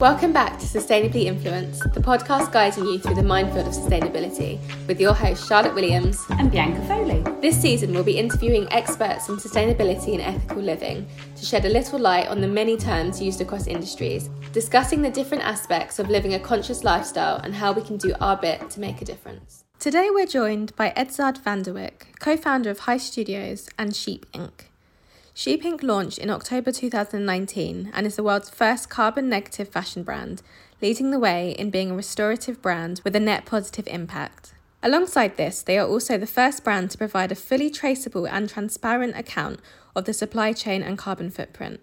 Welcome back to Sustainably Influenced, the podcast guiding you through the minefield of sustainability with your hosts Charlotte Williams and Bianca Foley. This season, we'll be interviewing experts in sustainability and ethical living to shed a little light on the many terms used across industries, discussing the different aspects of living a conscious lifestyle and how we can do our bit to make a difference. Today, we're joined by Edzard van der Wyck, co founder of Heist Studios and Sheep Inc. Sheep Inc. launched in October 2019 and is the world's first carbon negative fashion brand, leading the way in being a restorative brand with a net positive impact. Alongside this, they are also the first brand to provide a fully traceable and transparent account of the supply chain and carbon footprint,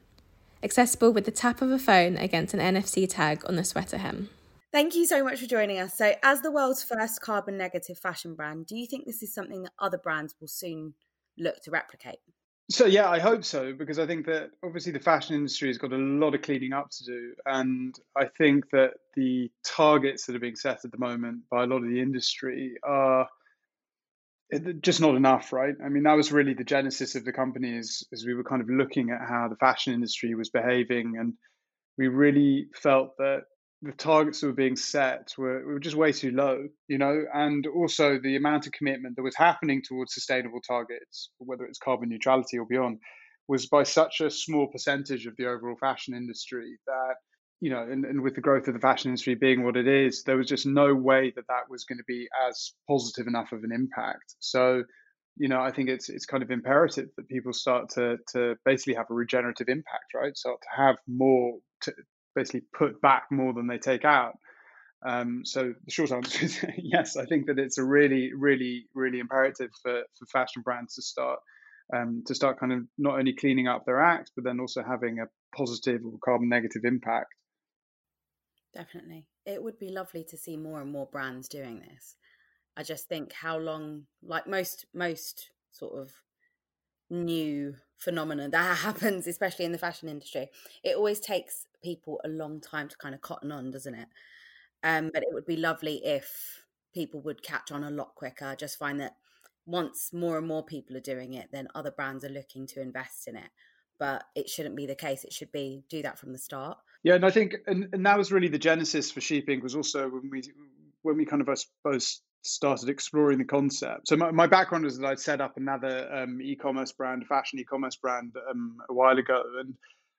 accessible with the tap of a phone against an NFC tag on the sweater hem. Thank you so much for joining us. So, as the world's first carbon negative fashion brand, do you think this is something that other brands will soon look to replicate? So yeah, I hope so because I think that obviously the fashion industry has got a lot of cleaning up to do, and I think that the targets that are being set at the moment by a lot of the industry are eh, just not enough, right? I mean, that was really the genesis of the company as, as we were kind of looking at how the fashion industry was behaving, and we really felt that the targets that were being set were, were just way too low, you know, and also the amount of commitment that was happening towards sustainable targets, whether it's carbon neutrality or beyond, was by such a small percentage of the overall fashion industry that, you know, and, and with the growth of the fashion industry being what it is, there was just no way that that was going to be as positive enough of an impact. So, you know, I think it's it's kind of imperative that people start to to basically have a regenerative impact, right? Start to have more to, basically put back more than they take out. Um, so the short answer is yes. I think that it's a really, really, really imperative for, for fashion brands to start um, to start kind of not only cleaning up their act, but then also having a positive or carbon negative impact. Definitely, it would be lovely to see more and more brands doing this. I just think how long, like most most sort of new phenomenon that happens, especially in the fashion industry. It always takes people a long time to kind of cotton on, doesn't it? Um, but it would be lovely if people would catch on a lot quicker. I just find that once more and more people are doing it, then other brands are looking to invest in it. But it shouldn't be the case. It should be do that from the start. Yeah, and I think, and, and that was really the genesis for Sheep Inc. was also when we when we kind of I suppose started exploring the concept. So my, my background is that I'd set up another um, e-commerce brand, fashion e-commerce brand, um, a while ago, and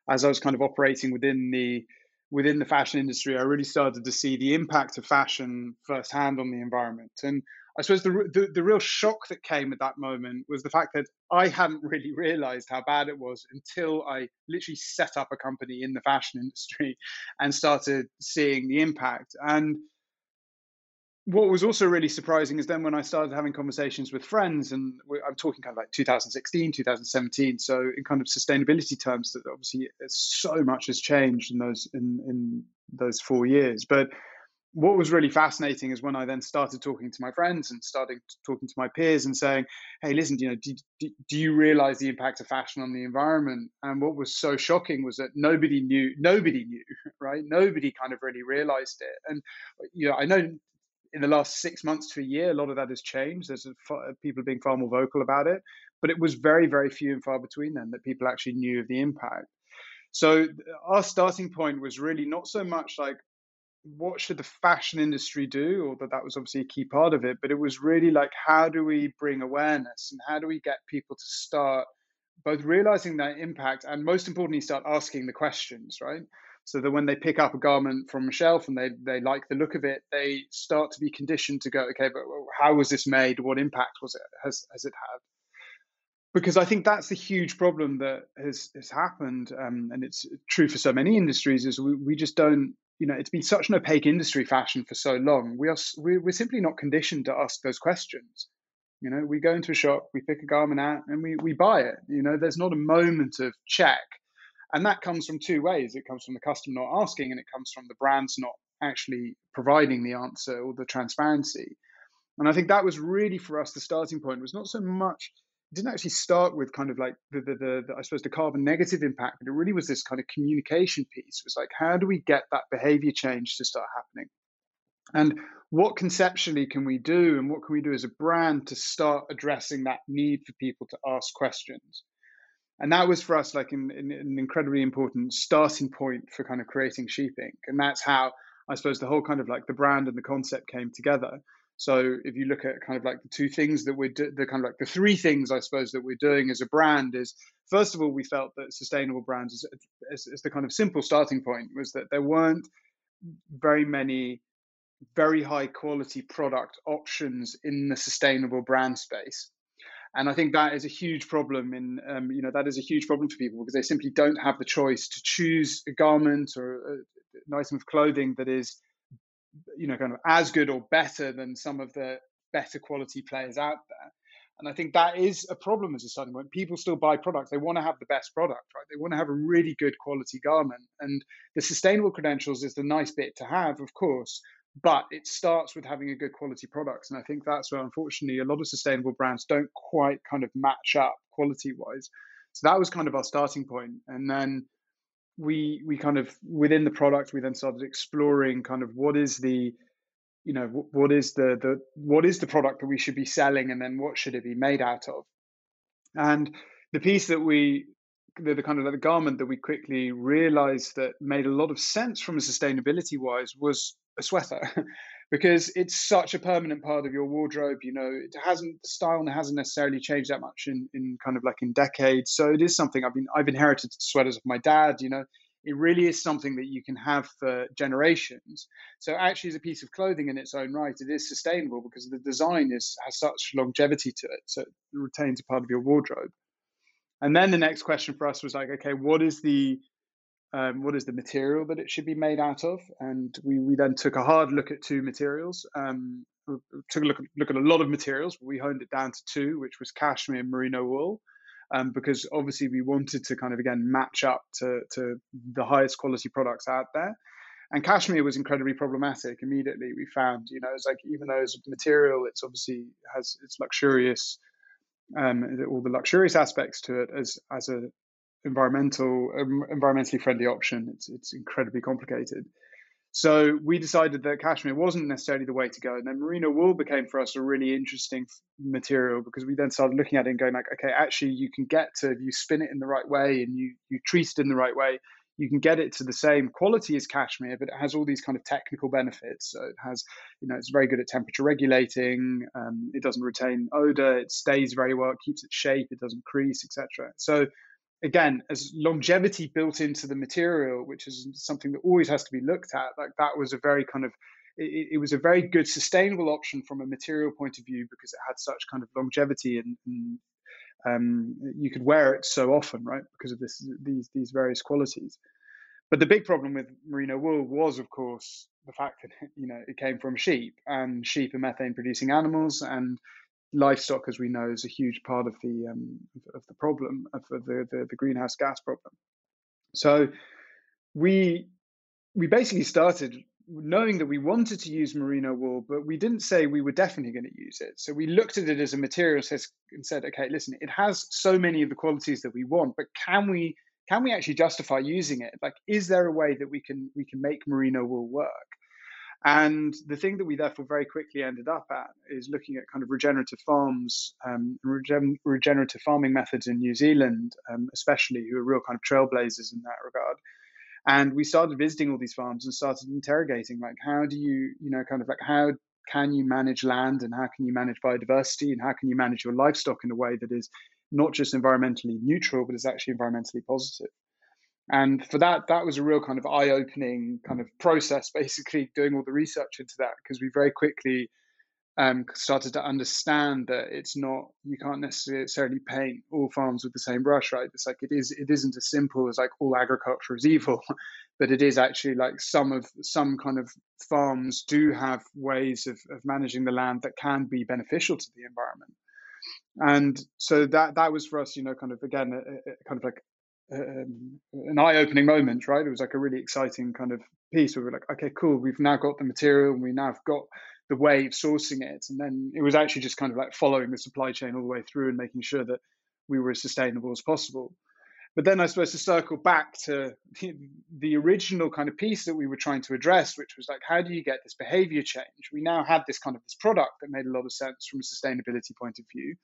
as I was kind of operating within the within the fashion industry, I really started to see the impact of fashion firsthand on the environment. And I suppose the, the, the real shock that came at that moment was the fact that I hadn't really realized how bad it was until I literally set up a company in the fashion industry and started seeing the impact. And what was also really surprising is then when I started having conversations with friends, and I'm talking kind of like 2016, 2017. So in kind of sustainability terms, that obviously so much has changed in those in in those four years. But what was really fascinating is when I then started talking to my friends and starting talking to my peers and saying, "Hey, listen, you know, do, do, do you realize the impact of fashion on the environment?" And what was so shocking was that nobody knew. Nobody knew, right? Nobody kind of really realized it. And you know, I know in the last six months to a year, a lot of that has changed. There's a, people being far more vocal about it, but it was very, very few and far between then that people actually knew of the impact. So uh, our starting point was really not so much like what should the fashion industry do, although that was obviously a key part of it, but it was really like how do we bring awareness and how do we get people to start both realizing that impact and most importantly start asking the questions, right? So that when they pick up a garment from a shelf and they, they like the look of it, they start to be conditioned to go, okay, but how was this made? What impact was it has has it had? Because I think that's the huge problem that has has happened, um, and it's true for so many industries. Is we, we just don't, you know, it's been such an opaque industry, fashion for so long. We are we're simply not conditioned to ask those questions. You know, we go into a shop, we pick a garment out, and we we buy it. You know, there's not a moment of check and that comes from two ways it comes from the customer not asking, and it comes from the brands not actually providing the answer or the transparency. And I think that was really for us the starting point was not so much it didn't actually start with kind of like the, the, the, the, I suppose the carbon negative impact, but it really was this kind of communication piece. It was like, how do we get that behavior change to start happening? And what conceptually can we do, and what can we do as a brand to start addressing that need for people to ask questions? And that was for us like an, an incredibly important starting point for kind of creating sheep and that's how i suppose the whole kind of like the brand and the concept came together. So if you look at kind of like the two things that we're do- the kind of like the three things i suppose that we're doing as a brand is first of all we felt that sustainable brands is, is, is the kind of simple starting point was that there weren't very many very high quality product options in the sustainable brand space and I think that is a huge problem. In um, you know that is a huge problem for people because they simply don't have the choice to choose a garment or an item of clothing that is, you know, kind of as good or better than some of the better quality players out there. And I think that is a problem as a starting point. People still buy products; they want to have the best product, right? They want to have a really good quality garment, and the sustainable credentials is the nice bit to have, of course but it starts with having a good quality products and i think that's where unfortunately a lot of sustainable brands don't quite kind of match up quality wise so that was kind of our starting point. And then we we kind of within the product we then started exploring kind of what is the you know what is the the what is the product that we should be selling and then what should it be made out of? And the piece that we the, the kind of the garment that we quickly realized that made a lot of sense from a sustainability wise was a sweater because it's such a permanent part of your wardrobe. You know, it hasn't the style hasn't necessarily changed that much in, in kind of like in decades. So it is something I've been I've inherited sweaters of my dad. You know, it really is something that you can have for generations. So actually, as a piece of clothing in its own right, it is sustainable because the design is has such longevity to it. So it retains a part of your wardrobe. And then the next question for us was like, okay, what is the um, what is the material that it should be made out of? And we, we then took a hard look at two materials. Um, took a look, look at a lot of materials, but we honed it down to two, which was cashmere and merino wool. Um, because obviously we wanted to kind of again match up to, to the highest quality products out there. And cashmere was incredibly problematic. Immediately, we found, you know, it's like even though it's a material, it's obviously has its luxurious, um, all the luxurious aspects to it as as a environmental um, environmentally friendly option. It's it's incredibly complicated. So we decided that cashmere wasn't necessarily the way to go, and then merino wool became for us a really interesting material because we then started looking at it and going like, okay, actually you can get to if you spin it in the right way and you you treat it in the right way, you can get it to the same quality as cashmere, but it has all these kind of technical benefits. So it has, you know, it's very good at temperature regulating. Um, it doesn't retain odor. It stays very well. It keeps its shape. It doesn't crease, etc. So again, as longevity built into the material, which is something that always has to be looked at, like that was a very kind of it, it was a very good sustainable option from a material point of view because it had such kind of longevity and, and um, you could wear it so often, right? Because of this these these various qualities. But the big problem with merino wool was, of course, the fact that you know it came from sheep, and sheep are methane producing animals, and livestock, as we know, is a huge part of the um, of the problem of the, the, the greenhouse gas problem. So we we basically started knowing that we wanted to use merino wool, but we didn't say we were definitely going to use it. So we looked at it as a material and said, okay, listen, it has so many of the qualities that we want, but can we can we actually justify using it? Like, is there a way that we can we can make merino wool work? And the thing that we therefore very quickly ended up at is looking at kind of regenerative farms, um, regen- regenerative farming methods in New Zealand, um, especially, who are real kind of trailblazers in that regard. And we started visiting all these farms and started interrogating, like, how do you, you know, kind of like, how can you manage land and how can you manage biodiversity and how can you manage your livestock in a way that is not just environmentally neutral, but is actually environmentally positive? And for that that was a real kind of eye-opening kind of process basically doing all the research into that because we very quickly um, started to understand that it's not you can't necessarily paint all farms with the same brush right? It's like it is it isn't as simple as like all agriculture is evil but it is actually like some of some kind of farms do have ways of, of managing the land that can be beneficial to the environment. And so that that was for us you know kind of again a, a kind of like um, an eye-opening moment, right? It was like a really exciting kind of piece where we are like, okay, cool, we've now got the material, and we now have got the way of sourcing it, and then it was actually just kind of like following the supply chain all the way through and making sure that we were as sustainable as possible. But then I suppose to circle back to the, the original kind of piece that we were trying to address, which was like, how do you get this behavior change? We now had this kind of this product that made a lot of sense from a sustainability point of view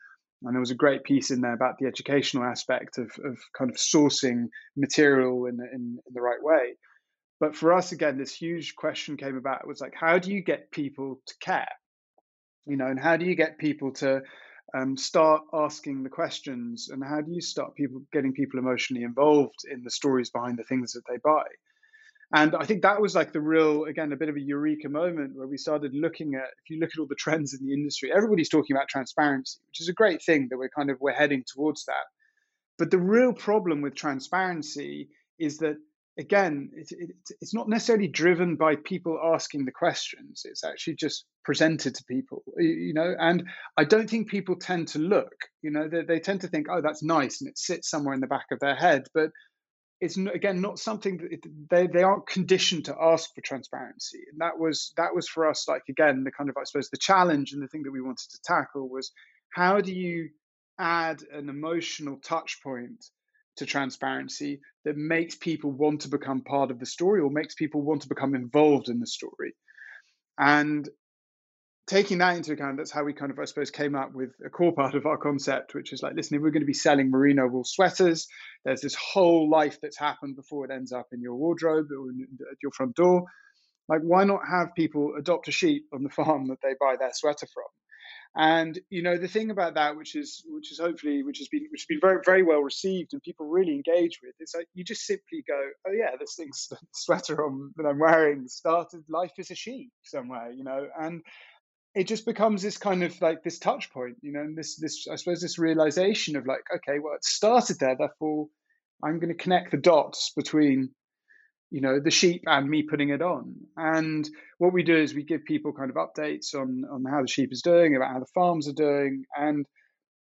And there was a great piece in there about the educational aspect of, of kind of sourcing material in, in, in the right way. But for us, again, this huge question came about was like, how do you get people to care? You know, and how do you get people to um, start asking the questions? And how do you start people getting people emotionally involved in the stories behind the things that they buy? And I think that was like the real, again, a bit of a eureka moment where we started looking at, if you look at all the trends in the industry, everybody's talking about transparency, which is a great thing that we're kind of, we're heading towards that. But the real problem with transparency is that, again, it, it, it's not necessarily driven by people asking the questions. It's actually just presented to people, you know, and I don't think people tend to look, you know, they, they tend to think, oh, that's nice. And it sits somewhere in the back of their head. But it's again not something that it, they they aren't conditioned to ask for transparency. And that was that was for us like again the kind of i suppose the challenge and the thing that we wanted to tackle was how do you add an emotional touch point to transparency that makes people want to become part of the story or makes people want to become involved in the story? And taking that into account, that's how we kind of, I suppose, came up with a core part of our concept, which is like, listen, if we're going to be selling merino wool sweaters, there's this whole life that's happened before it ends up in your wardrobe or at your front door. Like, why not have people adopt a sheep on the farm that they buy their sweater from? And you know the thing about that, which is which is hopefully which has been which has been very very well received and people really engage with, is like you just simply go, oh yeah, this thing's sweater on, that I'm wearing started life as a sheep somewhere, you know, and it just becomes this kind of like this touch point, you know, and this this I suppose this realization of like, okay, well, it started there, therefore I'm going to connect the dots between, you know, the sheep and me putting it on. And what we do is we give people kind of updates on on how the sheep is doing, about how the farms are doing, and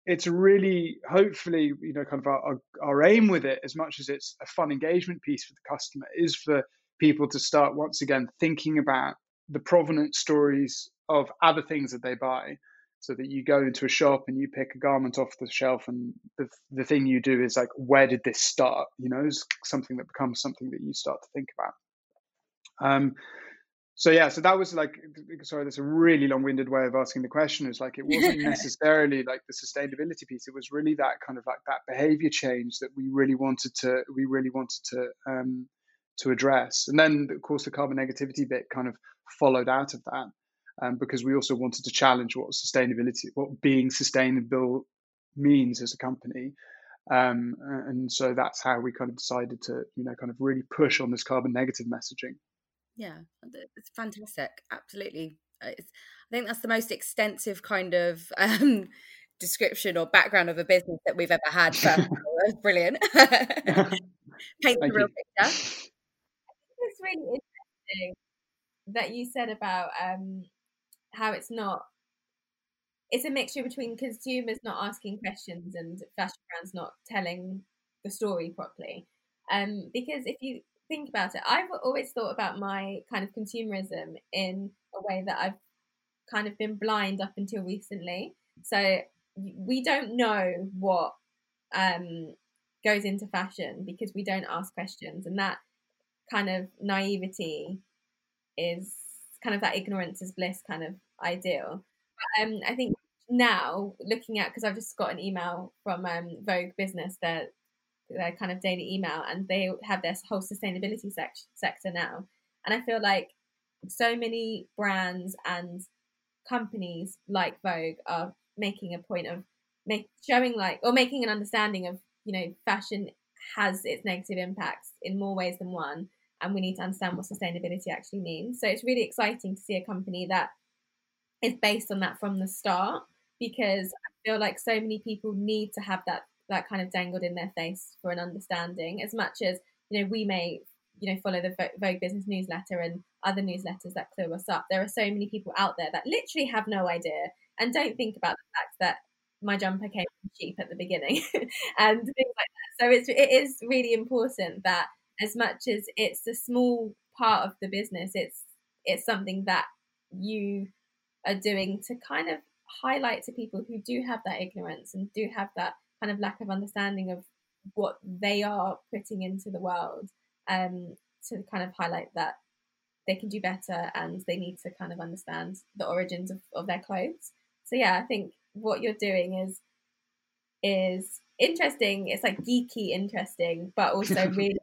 it's really hopefully you know kind of our, our aim with it as much as it's a fun engagement piece for the customer is for people to start once again thinking about the provenance stories of other things that they buy so that you go into a shop and you pick a garment off the shelf and the, the thing you do is like where did this start? You know is something that becomes something that you start to think about. Um so yeah so that was like sorry that's a really long-winded way of asking the question is like it wasn't necessarily like the sustainability piece. It was really that kind of like that behavior change that we really wanted to we really wanted to um to address and then of course the carbon negativity bit kind of followed out of that um, because we also wanted to challenge what sustainability, what being sustainable means as a company. Um, and so that's how we kind of decided to, you know, kind of really push on this carbon negative messaging. Yeah, it's fantastic. Absolutely. Uh, it's, I think that's the most extensive kind of um, description or background of a business that we've ever had. brilliant. Paint the real picture. Really interesting that you said about um, how it's not it's a mixture between consumers not asking questions and fashion brands not telling the story properly. Um, because if you think about it, I've always thought about my kind of consumerism in a way that I've kind of been blind up until recently. So we don't know what um, goes into fashion because we don't ask questions, and that kind of naivety is kind of that ignorance is bliss kind of ideal. Um, I think now looking at because I've just got an email from um, Vogue Business, their their kind of daily email, and they have their whole sustainability sec- sector now, and I feel like so many brands and companies like Vogue are making a point of make showing like or making an understanding of you know fashion has its negative impacts in more ways than one and we need to understand what sustainability actually means. So it's really exciting to see a company that is based on that from the start because I feel like so many people need to have that that kind of dangled in their face for an understanding as much as you know we may you know follow the Vogue business newsletter and other newsletters that clue us up there are so many people out there that literally have no idea and don't think about the fact that my jumper came sheep at the beginning and things like that so it's it is really important that as much as it's a small part of the business, it's it's something that you are doing to kind of highlight to people who do have that ignorance and do have that kind of lack of understanding of what they are putting into the world um, to kind of highlight that they can do better and they need to kind of understand the origins of, of their clothes. So yeah, I think what you're doing is is interesting. It's like geeky interesting, but also really,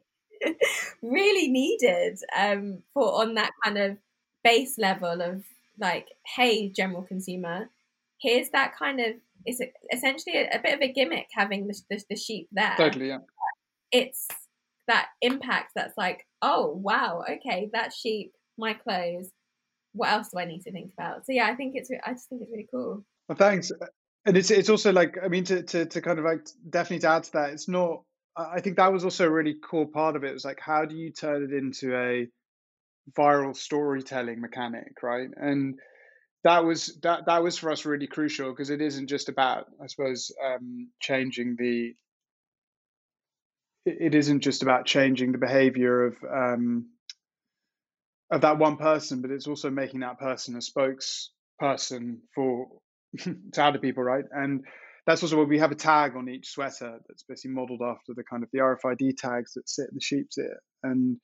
really needed um, for on that kind of base level of like, hey, general consumer, here's that kind of it's essentially a, a bit of a gimmick having the, the, the sheep there. Totally, yeah. It's that impact that's like, oh wow, okay, that sheep, my clothes. What else do I need to think about? So yeah, I think it's I just think it's really cool. Well, thanks. And it's it's also like I mean to to to kind of like definitely to add to that, it's not. I think that was also a really cool part of it. It was like how do you turn it into a viral storytelling mechanic, right? And that was that that was for us really crucial because it isn't just about I suppose um, changing the it isn't just about changing the behavior of um, of that one person, but it's also making that person a spokesperson for to other people, right? And that's also why we have a tag on each sweater that's basically modeled after the kind of the RFID tags that sit in the sheep's ear, and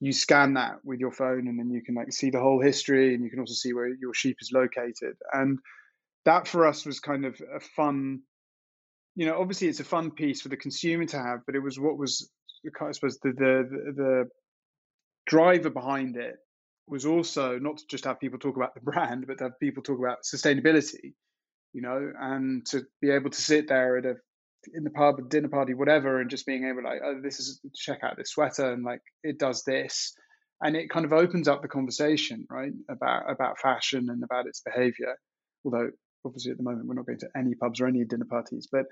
you scan that with your phone, and then you can like see the whole history, and you can also see where your sheep is located, and that for us was kind of a fun you know, obviously it's a fun piece for the consumer to have, but it was what was, I suppose, the the the driver behind it was also not to just have people talk about the brand, but to have people talk about sustainability, you know, and to be able to sit there at a in the pub, dinner party, whatever, and just being able to like, oh, this is check out this sweater and like it does this, and it kind of opens up the conversation, right, about about fashion and about its behavior. Although obviously at the moment we're not going to any pubs or any dinner parties, but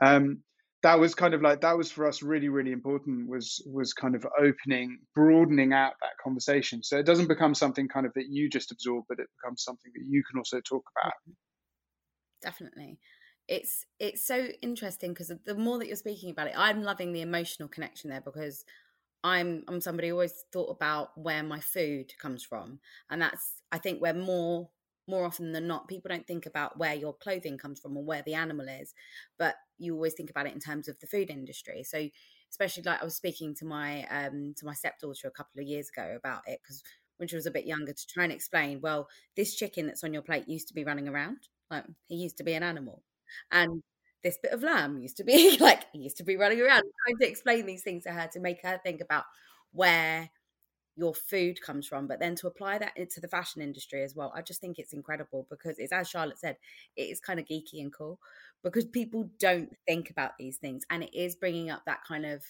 um, that was kind of like that was for us really really important was was kind of opening broadening out that conversation so it doesn't become something kind of that you just absorb but it becomes something that you can also talk about definitely it's it's so interesting because the more that you're speaking about it i'm loving the emotional connection there because i'm i'm somebody who always thought about where my food comes from and that's i think we're more more often than not, people don't think about where your clothing comes from or where the animal is, but you always think about it in terms of the food industry. So, especially like I was speaking to my um, to my stepdaughter a couple of years ago about it because when she was a bit younger to try and explain, well, this chicken that's on your plate used to be running around, like he used to be an animal, and this bit of lamb used to be like he used to be running around. Trying to explain these things to her to make her think about where your food comes from but then to apply that into the fashion industry as well i just think it's incredible because it's as charlotte said it is kind of geeky and cool because people don't think about these things and it is bringing up that kind of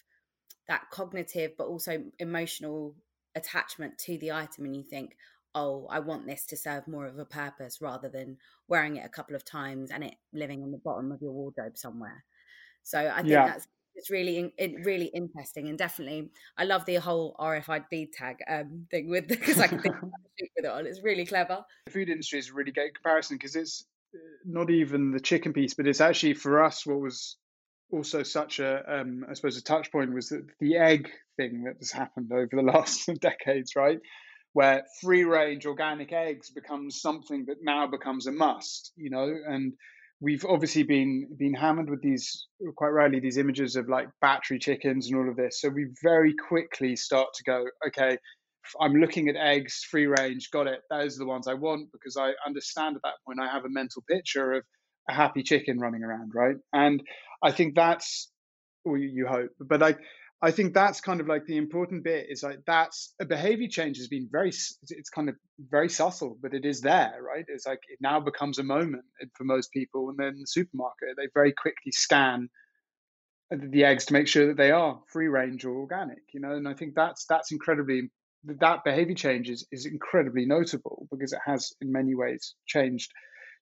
that cognitive but also emotional attachment to the item and you think oh i want this to serve more of a purpose rather than wearing it a couple of times and it living in the bottom of your wardrobe somewhere so i think yeah. that's it's really really interesting and definitely I love the whole RFID tag um, thing with because I can think with it on. It's really clever. The food industry is a really great comparison because it's uh, not even the chicken piece, but it's actually for us what was also such a um, I suppose a touch point was that the egg thing that has happened over the last decades, right? Where free range organic eggs becomes something that now becomes a must, you know, and we've obviously been been hammered with these quite rarely these images of like battery chickens and all of this. So we very quickly start to go, okay, I'm looking at eggs, free range, got it. Those are the ones I want because I understand at that point I have a mental picture of a happy chicken running around, right? And I think that's, well, you hope, but like I think that's kind of like the important bit is like that's a behavior change has been very it's kind of very subtle, but it is there, right? It's like it now becomes a moment for most people, and then the supermarket they very quickly scan the eggs to make sure that they are free range or organic, you know. And I think that's that's incredibly that behavior change is, is incredibly notable because it has in many ways changed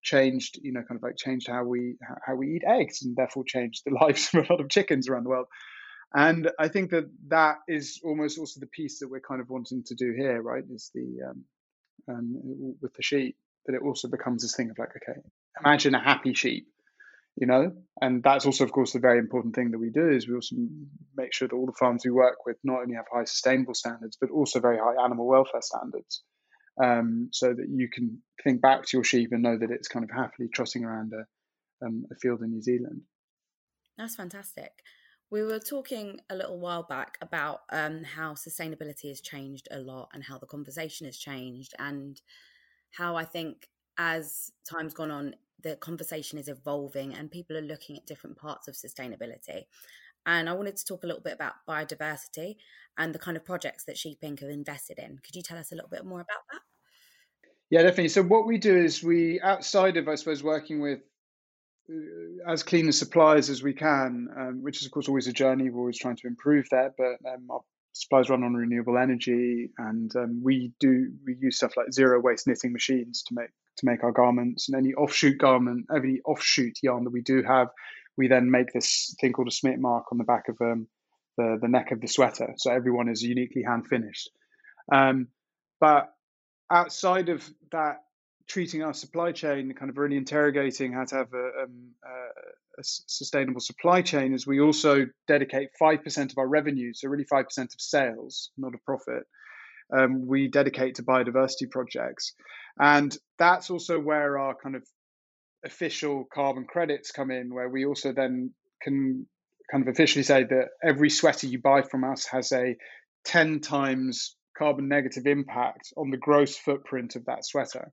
changed you know kind of like changed how we how we eat eggs and therefore changed the lives of a lot of chickens around the world and I think that that is almost also the piece that we're kind of wanting to do here, right? Is the um, um, with the sheep that it also becomes this thing of like, okay, imagine a happy sheep, you know, and that's also, of course, the very important thing that we do is we also make sure that all the farms we work with not only have high sustainable standards but also very high animal welfare standards, um, so that you can think back to your sheep and know that it's kind of happily trotting around a, um, a field in New Zealand. That's fantastic. We were talking a little while back about um, how sustainability has changed a lot and how the conversation has changed, and how I think as time's gone on, the conversation is evolving and people are looking at different parts of sustainability. And I wanted to talk a little bit about biodiversity and the kind of projects that Sheep Inc. have invested in. Could you tell us a little bit more about that? Yeah, definitely. So what we do is we, outside of, I suppose, working with as clean as suppliers as we can, um, which is of course always a journey. We're always trying to improve that, but um, our suppliers run on renewable energy, and um, we do we use stuff like zero waste knitting machines to make to make our garments, and any offshoot garment, every offshoot yarn that we do have, we then make this thing called a smit mark on the back of um, the the neck of the sweater, so everyone is uniquely hand finished. Um, but outside of that treating our supply chain, kind of really interrogating how to have a, um, a, sustainable supply chain, is we also dedicate 5% of our revenue, so really 5% of sales, not a profit, um, we dedicate to biodiversity projects. And that's also where our kind of official carbon credits come in, where we also then can kind of officially say that every sweater you buy from us has a 10 times carbon negative impact on the gross footprint of that sweater.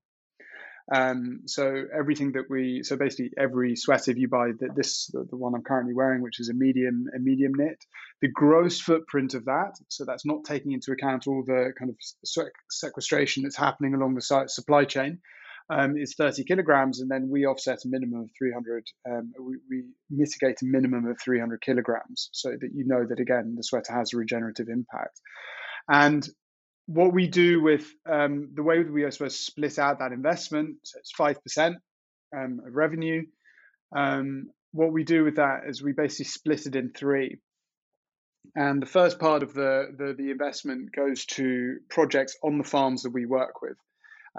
Um, so everything that we, so basically every sweater you buy that this, the, the, one I'm currently wearing, which is a medium, a medium knit, the gross footprint of that, so that's not taking into account all the kind of sequestration that's happening along the supply chain, um, is 30 kilograms, and then we offset a minimum of 300. Um, we, we, mitigate a minimum of 300 kilograms, so that you know that again the sweater has a regenerative impact. And what we do with um, the way we, I suppose, split out that investment, so it's 5% um, of revenue. Um, what we do with that is we basically split it in three. And the first part of the, the, the investment goes to projects on the farms that we work with,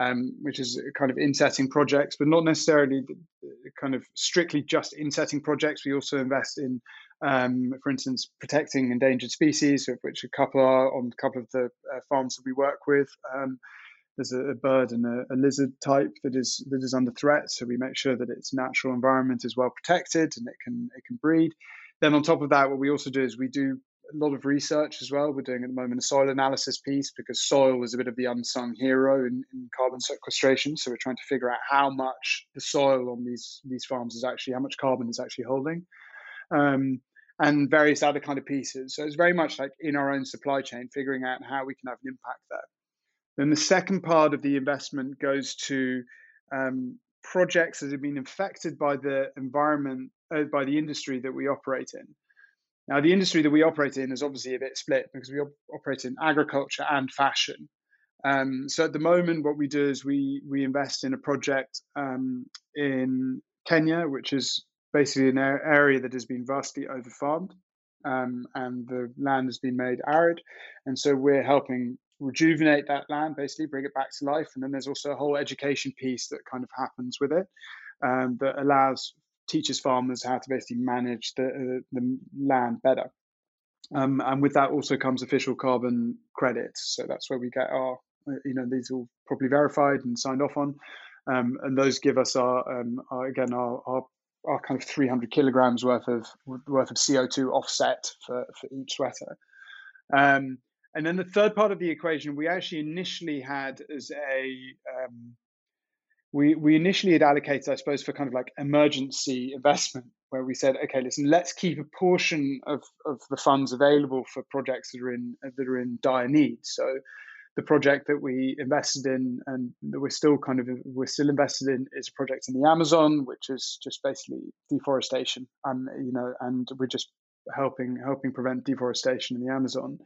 um, which is kind of insetting projects, but not necessarily kind of strictly just insetting projects. We also invest in um, for instance, protecting endangered species, of which a couple are on a couple of the uh, farms that we work with. Um, there's a, a, bird and a, a, lizard type that is that is under threat, so we make sure that its natural environment is well protected and it can it can breed. Then on top of that, what we also do is we do a lot of research as well. We're doing at the moment a soil analysis piece because soil is a bit of the unsung hero in, in carbon sequestration. So we're trying to figure out how much the soil on these these farms is actually how much carbon is actually holding um, and various other kind of pieces. So it's very much like in our own supply chain, figuring out how we can have an impact there. Then the second part of the investment goes to um, projects that have been affected by the environment, uh, by the industry that we operate in. Now, the industry that we operate in is obviously a bit split because we op- operate in agriculture and fashion. Um, so at the moment, what we do is we we invest in a project um, in Kenya, which is basically an area that has been vastly overfarmed um, and the land has been made arid. And so we're helping rejuvenate that land, basically bring it back to life. And then there's also a whole education piece that kind of happens with it um, that allows teaches farmers how to basically manage the, uh, the land better. Um, and with that also comes official carbon credits. So that's where we get our, uh, you know, these are all properly verified and signed off on. Um, and those give us our, um, our again our, our our kind of 300 kilograms worth of worth of CO2 offset for, for each sweater. Um, and then the third part of the equation, we actually initially had as a um, we we initially had allocated, I suppose, for kind of like emergency investment, where we said, okay, listen, let's keep a portion of, of the funds available for projects that are in that are in dire need. So the project that we invested in and that we're still kind of we're still invested in is a project in the Amazon, which is just basically deforestation. And you know, and we're just helping helping prevent deforestation in the Amazon.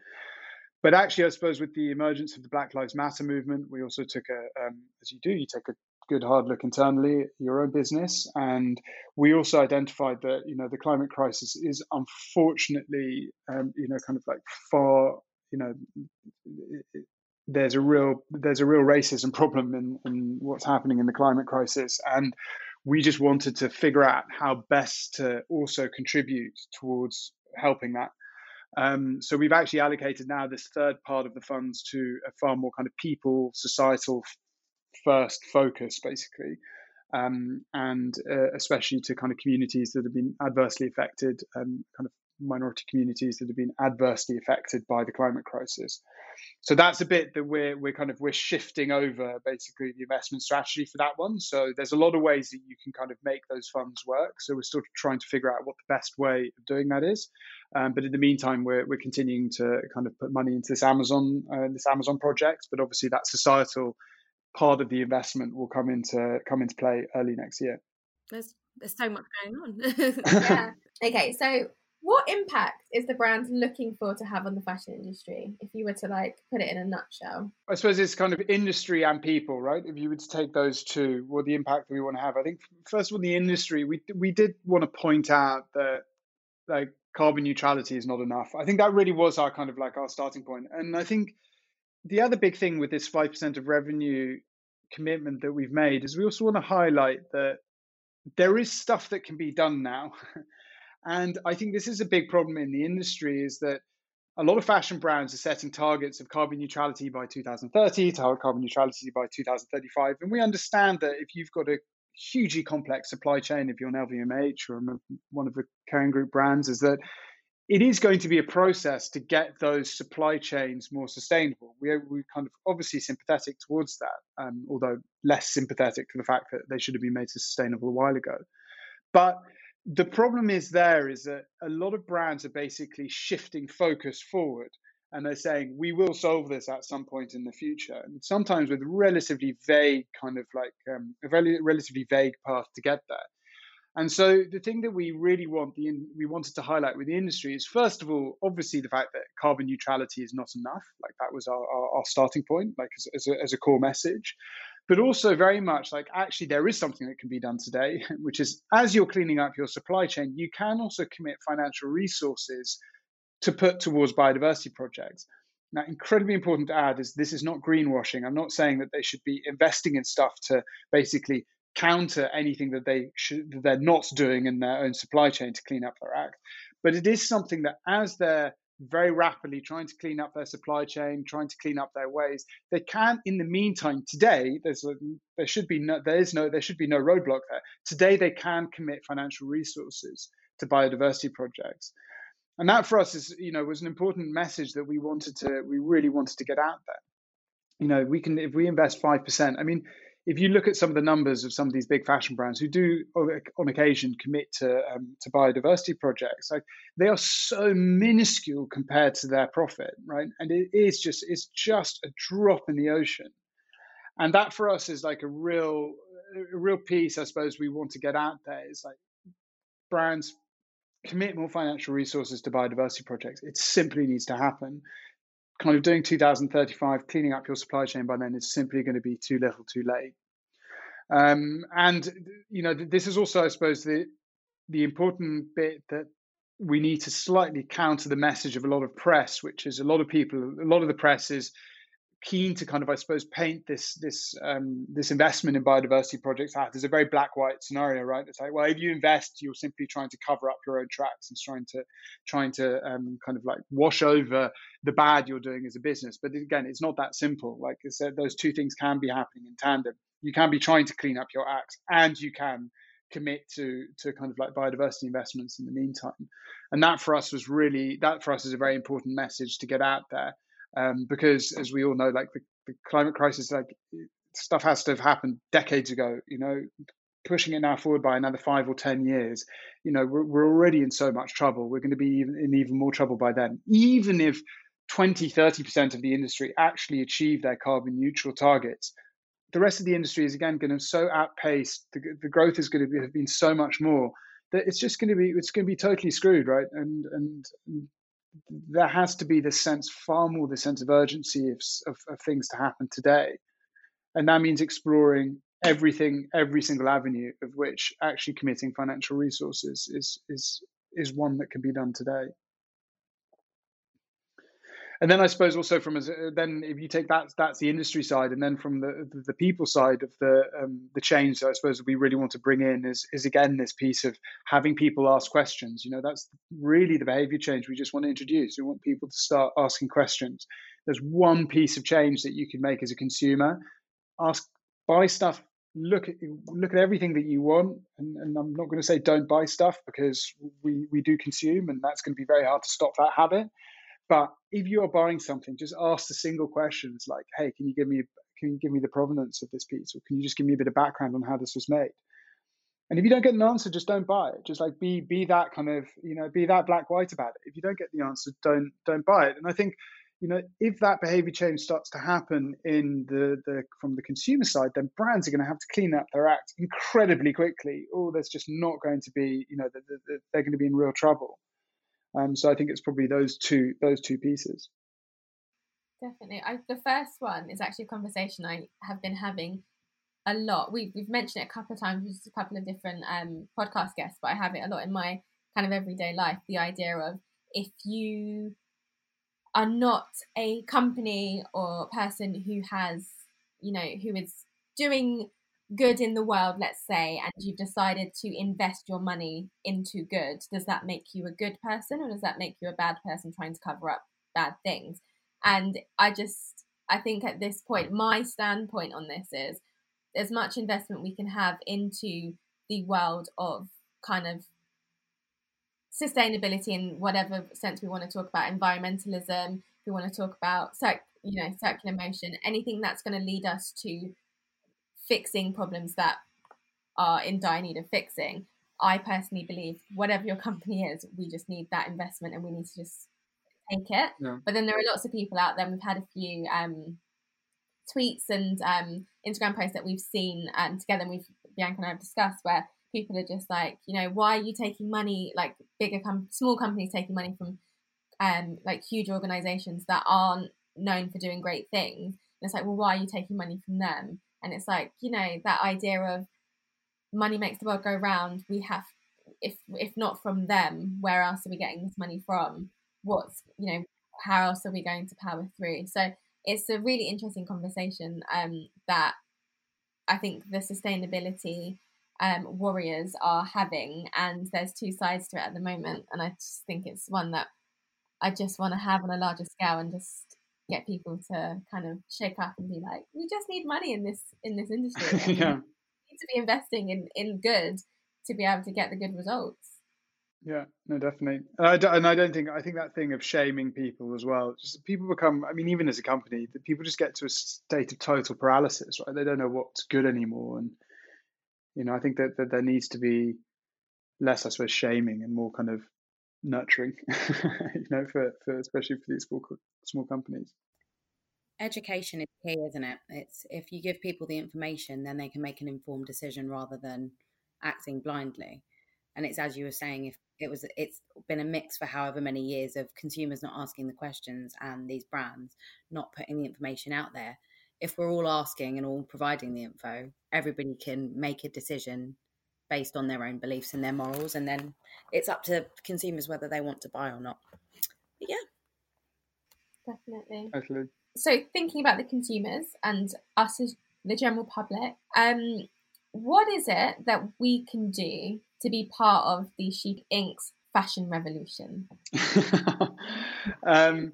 But actually, I suppose with the emergence of the Black Lives Matter movement, we also took a, um, as you do, you take a good hard look internally at your own business, and we also identified that you know the climate crisis is unfortunately, um, you know, kind of like far, you know, there's a real there's a real racism problem in, in what's happening in the climate crisis. And we just wanted to figure out how best to also contribute towards helping that. Um, so we've actually allocated now this third part of the funds to a far more kind of people societal first focus basically um, and uh, especially to kind of communities that have been adversely affected um, kind of minority communities that have been adversely affected by the climate crisis so that's a bit that we're we're kind of we're shifting over basically the investment strategy for that one. So there's a lot of ways that you can kind of make those funds work. So we're still trying to figure out what the best way of doing that is. Um, but in the meantime, we're we're continuing to kind of put money into this Amazon uh, this Amazon project. But obviously, that societal part of the investment will come into come into play early next year. There's there's so much going on. yeah. Okay, so what impact is the brand looking for to have on the fashion industry if you were to like put it in a nutshell i suppose it's kind of industry and people right if you were to take those two what the impact that we want to have i think first of all the industry we we did want to point out that like carbon neutrality is not enough i think that really was our kind of like our starting point and i think the other big thing with this 5% of revenue commitment that we've made is we also want to highlight that there is stuff that can be done now And I think this is a big problem in the industry is that a lot of fashion brands are setting targets of carbon neutrality by 2030, to carbon neutrality by 2035. And we understand that if you've got a hugely complex supply chain, if you're an LVMH or one of the Kering Group brands, is that it is going to be a process to get those supply chains more sustainable. We are we kind of obviously sympathetic towards that, um, although less sympathetic to the fact that they should have been made sustainable a while ago. But the problem is there is that a lot of brands are basically shifting focus forward and they're saying we will solve this at some point in the future and sometimes with relatively vague kind of like um, a relatively vague path to get there and so the thing that we really want the we wanted to highlight with the industry is first of all obviously the fact that carbon neutrality is not enough like that was our, our, our starting point like as, as, a, as a core message but also very much like actually there is something that can be done today, which is as you're cleaning up your supply chain, you can also commit financial resources to put towards biodiversity projects. Now, incredibly important to add is this is not greenwashing. I'm not saying that they should be investing in stuff to basically counter anything that they should that they're not doing in their own supply chain to clean up their act. But it is something that as they're very rapidly trying to clean up their supply chain, trying to clean up their ways. They can, in the meantime, today there's a, there should be no there is no there should be no roadblock there. Today they can commit financial resources to biodiversity projects, and that for us is you know was an important message that we wanted to we really wanted to get out there. You know, we can if we invest five percent. I mean, if you look at some of the numbers of some of these big fashion brands who do on occasion commit to um, to biodiversity projects like they are so minuscule compared to their profit right? And it is just it's just a drop in the ocean. And that for us is like a real a real piece i suppose we want to get out there is like brands commit more financial resources to biodiversity projects. It simply needs to happen. Kind of doing 2035, cleaning up your supply chain by then is simply going to be too little, too late. Um, and you know, this is also, I suppose, the the important bit that we need to slightly counter the message of a lot of press, which is a lot of people, a lot of the press is keen to kind of, I suppose, paint this this um, this investment in biodiversity projects out as a very black white scenario, right? It's like, well, if you invest, you're simply trying to cover up your own tracks and trying to trying to um, kind of like wash over the bad you're doing as a business. But again, it's not that simple. Like I said, those two things can be happening in tandem. You can be trying to clean up your acts, and you can commit to to kind of like biodiversity investments in the meantime. And that for us was really that for us is a very important message to get out there um, because as we all know, like the, the climate crisis, like stuff has to have happened decades ago. You know, pushing it now forward by another five or ten years, you know, we're, we're already in so much trouble. We're going to be even, in even more trouble by then. Even if 20, 30% of the industry actually achieve their carbon neutral targets, the rest of the industry is again going to so outpace the, the growth is going to be, have been so much more that it's just going to be it's going to be totally screwed, right? And and there has to be this sense, far more the sense of urgency of, of, of things to happen today. And that means exploring everything, every single avenue of which actually committing financial resources is is is one that can be done today and then I suppose also from as then if you take that that's the industry side, and then from the the people side of the um, the change, I suppose we really want to bring in is is again this piece of having people ask questions. You know, that's really the behavior change we just want to introduce. We want people to start asking questions. There's one piece of change that you can make as a consumer: ask, buy stuff. Look at look at everything that you want, and, and I'm not going to say don't buy stuff because we we do consume, and that's going to be very hard to stop that habit But if you are buying something, just ask the single questions like, "Hey, can you give me can you give me the provenance of this piece, or can you just give me a bit of background on how this was made?" And if you don't get an answer, just don't buy it. Just like be be that kind of you know be that black white about it. If you don't get the answer, don't don't buy it. And I think you know if that behavior change starts to happen in the the from the consumer side, then brands are going to have to clean up their act incredibly quickly. Or there's just not going to be you know they're going to be in real trouble. Um, so I think it's probably those two those two pieces. Definitely, I, the first one is actually a conversation I have been having a lot. We, we've mentioned it a couple of times with a couple of different um, podcast guests, but I have it a lot in my kind of everyday life. The idea of if you are not a company or person who has, you know, who is doing good in the world, let's say, and you've decided to invest your money into good, does that make you a good person or does that make you a bad person trying to cover up bad things? And I just, I think at this point, my standpoint on this is as much investment we can have into the world of kind of sustainability in whatever sense we want to talk about environmentalism we want to talk about circ- you know circular motion anything that's going to lead us to fixing problems that are in dire need of fixing i personally believe whatever your company is we just need that investment and we need to just take it yeah. but then there are lots of people out there we've had a few um, tweets and um, Instagram posts that we've seen um, together, and we've Bianca and I have discussed where people are just like, you know, why are you taking money, like bigger, com- small companies taking money from um, like huge organizations that aren't known for doing great things? And it's like, well, why are you taking money from them? And it's like, you know, that idea of money makes the world go round. We have, if if not from them, where else are we getting this money from? What's you know, how else are we going to power through? So it's a really interesting conversation um, that I think the sustainability um, warriors are having, and there's two sides to it at the moment, and I just think it's one that I just want to have on a larger scale and just get people to kind of shake up and be like, we just need money in this in this industry. yeah. We need to be investing in in good to be able to get the good results. Yeah, no, definitely. And I, don't, and I don't think, I think that thing of shaming people as well, just people become, I mean, even as a company, that people just get to a state of total paralysis, right? They don't know what's good anymore. And, you know, I think that, that there needs to be less, I suppose, shaming and more kind of nurturing, you know, for, for especially for these small, small companies. Education is key, isn't it? It's if you give people the information, then they can make an informed decision rather than acting blindly. And it's as you were saying if it was it's been a mix for however many years of consumers not asking the questions and these brands not putting the information out there. If we're all asking and all providing the info everybody can make a decision based on their own beliefs and their morals and then it's up to consumers whether they want to buy or not. But yeah definitely Absolutely. so thinking about the consumers and us as the general public um what is it that we can do to be part of the Sheep Inc.'s fashion revolution? um,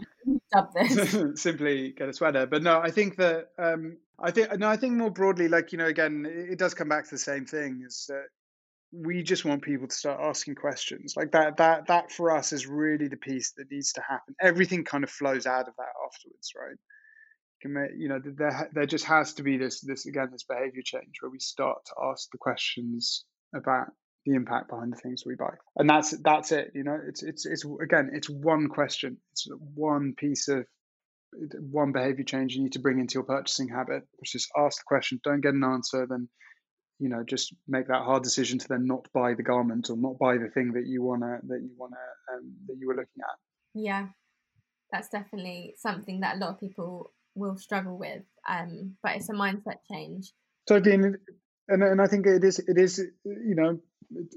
simply get a sweater, but no, I think that um, I think no, I think more broadly, like you know, again, it, it does come back to the same thing: is that we just want people to start asking questions like that. That that for us is really the piece that needs to happen. Everything kind of flows out of that afterwards, right? you know there there just has to be this this again this behavior change where we start to ask the questions about the impact behind the things we buy and that's that's it you know it's it's it's again it's one question it's one piece of one behavior change you need to bring into your purchasing habit which is ask the question don't get an answer then you know just make that hard decision to then not buy the garment or not buy the thing that you want to that you want to um, that you were looking at. Yeah. That's definitely something that a lot of people will struggle with um but it's a mindset change. Totally and, and, and i think it is it is you know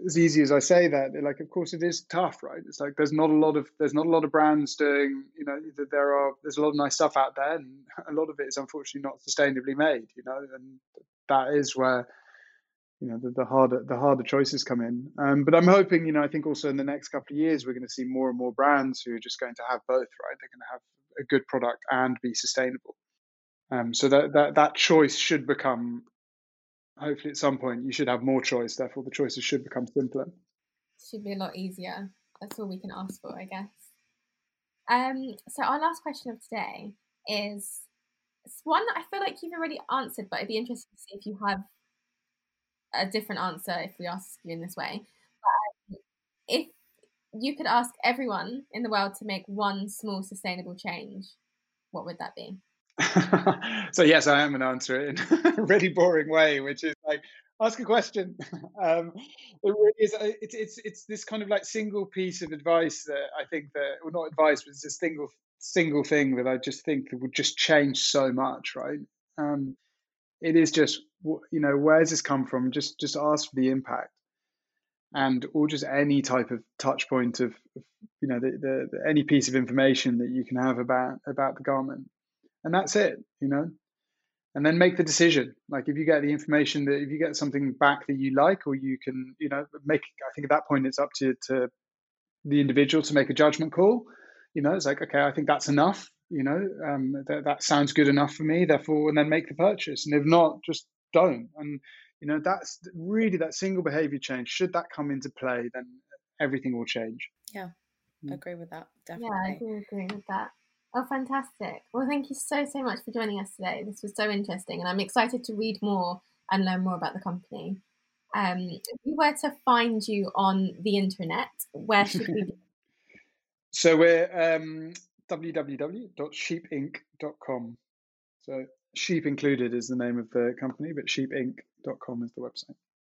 as easy as I say that, like of course it is tough, right? It's like there's not a lot of there's not a lot of brands doing, you know, there are there's a lot of nice stuff out there, and a lot of it is unfortunately not sustainably made, you know, and that is where you know the, the harder the harder choices come in. Um, but I'm hoping, you know, I think also in the next couple of years we're going to see more and more brands who are just going to have both, right? They're going to have a good product and be sustainable. Um, so that, that that choice should become hopefully at some point you should have more choice. Therefore, the choices should become simpler. Should be a lot easier. That's all we can ask for, I guess. Um, so our last question of today is one that I feel like you've already answered, but it'd be interesting to see if you have a different answer if we ask you in this way. But, if you could ask everyone in the world to make one small sustainable change, what would that be? so yes, I am going to answer it in a really boring way, which is like ask a question. Um, it really is. Uh, it's it's it's this kind of like single piece of advice that I think that, well, not advice, but it's a single single thing that I just think that would just change so much, right? Um, it is just you know where does this come from? Just just ask for the impact, and or just any type of touch point of, of you know the, the, the any piece of information that you can have about about the garment, and that's it. You know, and then make the decision. Like if you get the information that if you get something back that you like, or you can, you know, make. I think at that point it's up to to the individual to make a judgment call. You know, it's like okay, I think that's enough. You know, um, that that sounds good enough for me. Therefore, and then make the purchase. And if not, just don't. And you know, that's really that single behavior change. Should that come into play, then everything will change. Yeah, I mm. agree with that. Definitely. Yeah, I do agree with that. Oh, fantastic. Well, thank you so, so much for joining us today. This was so interesting, and I'm excited to read more and learn more about the company. Um, if we were to find you on the internet, where should we be? so we're um, www.sheepinc.com. So sheep included is the name of the company, but sheepinc.com is the website.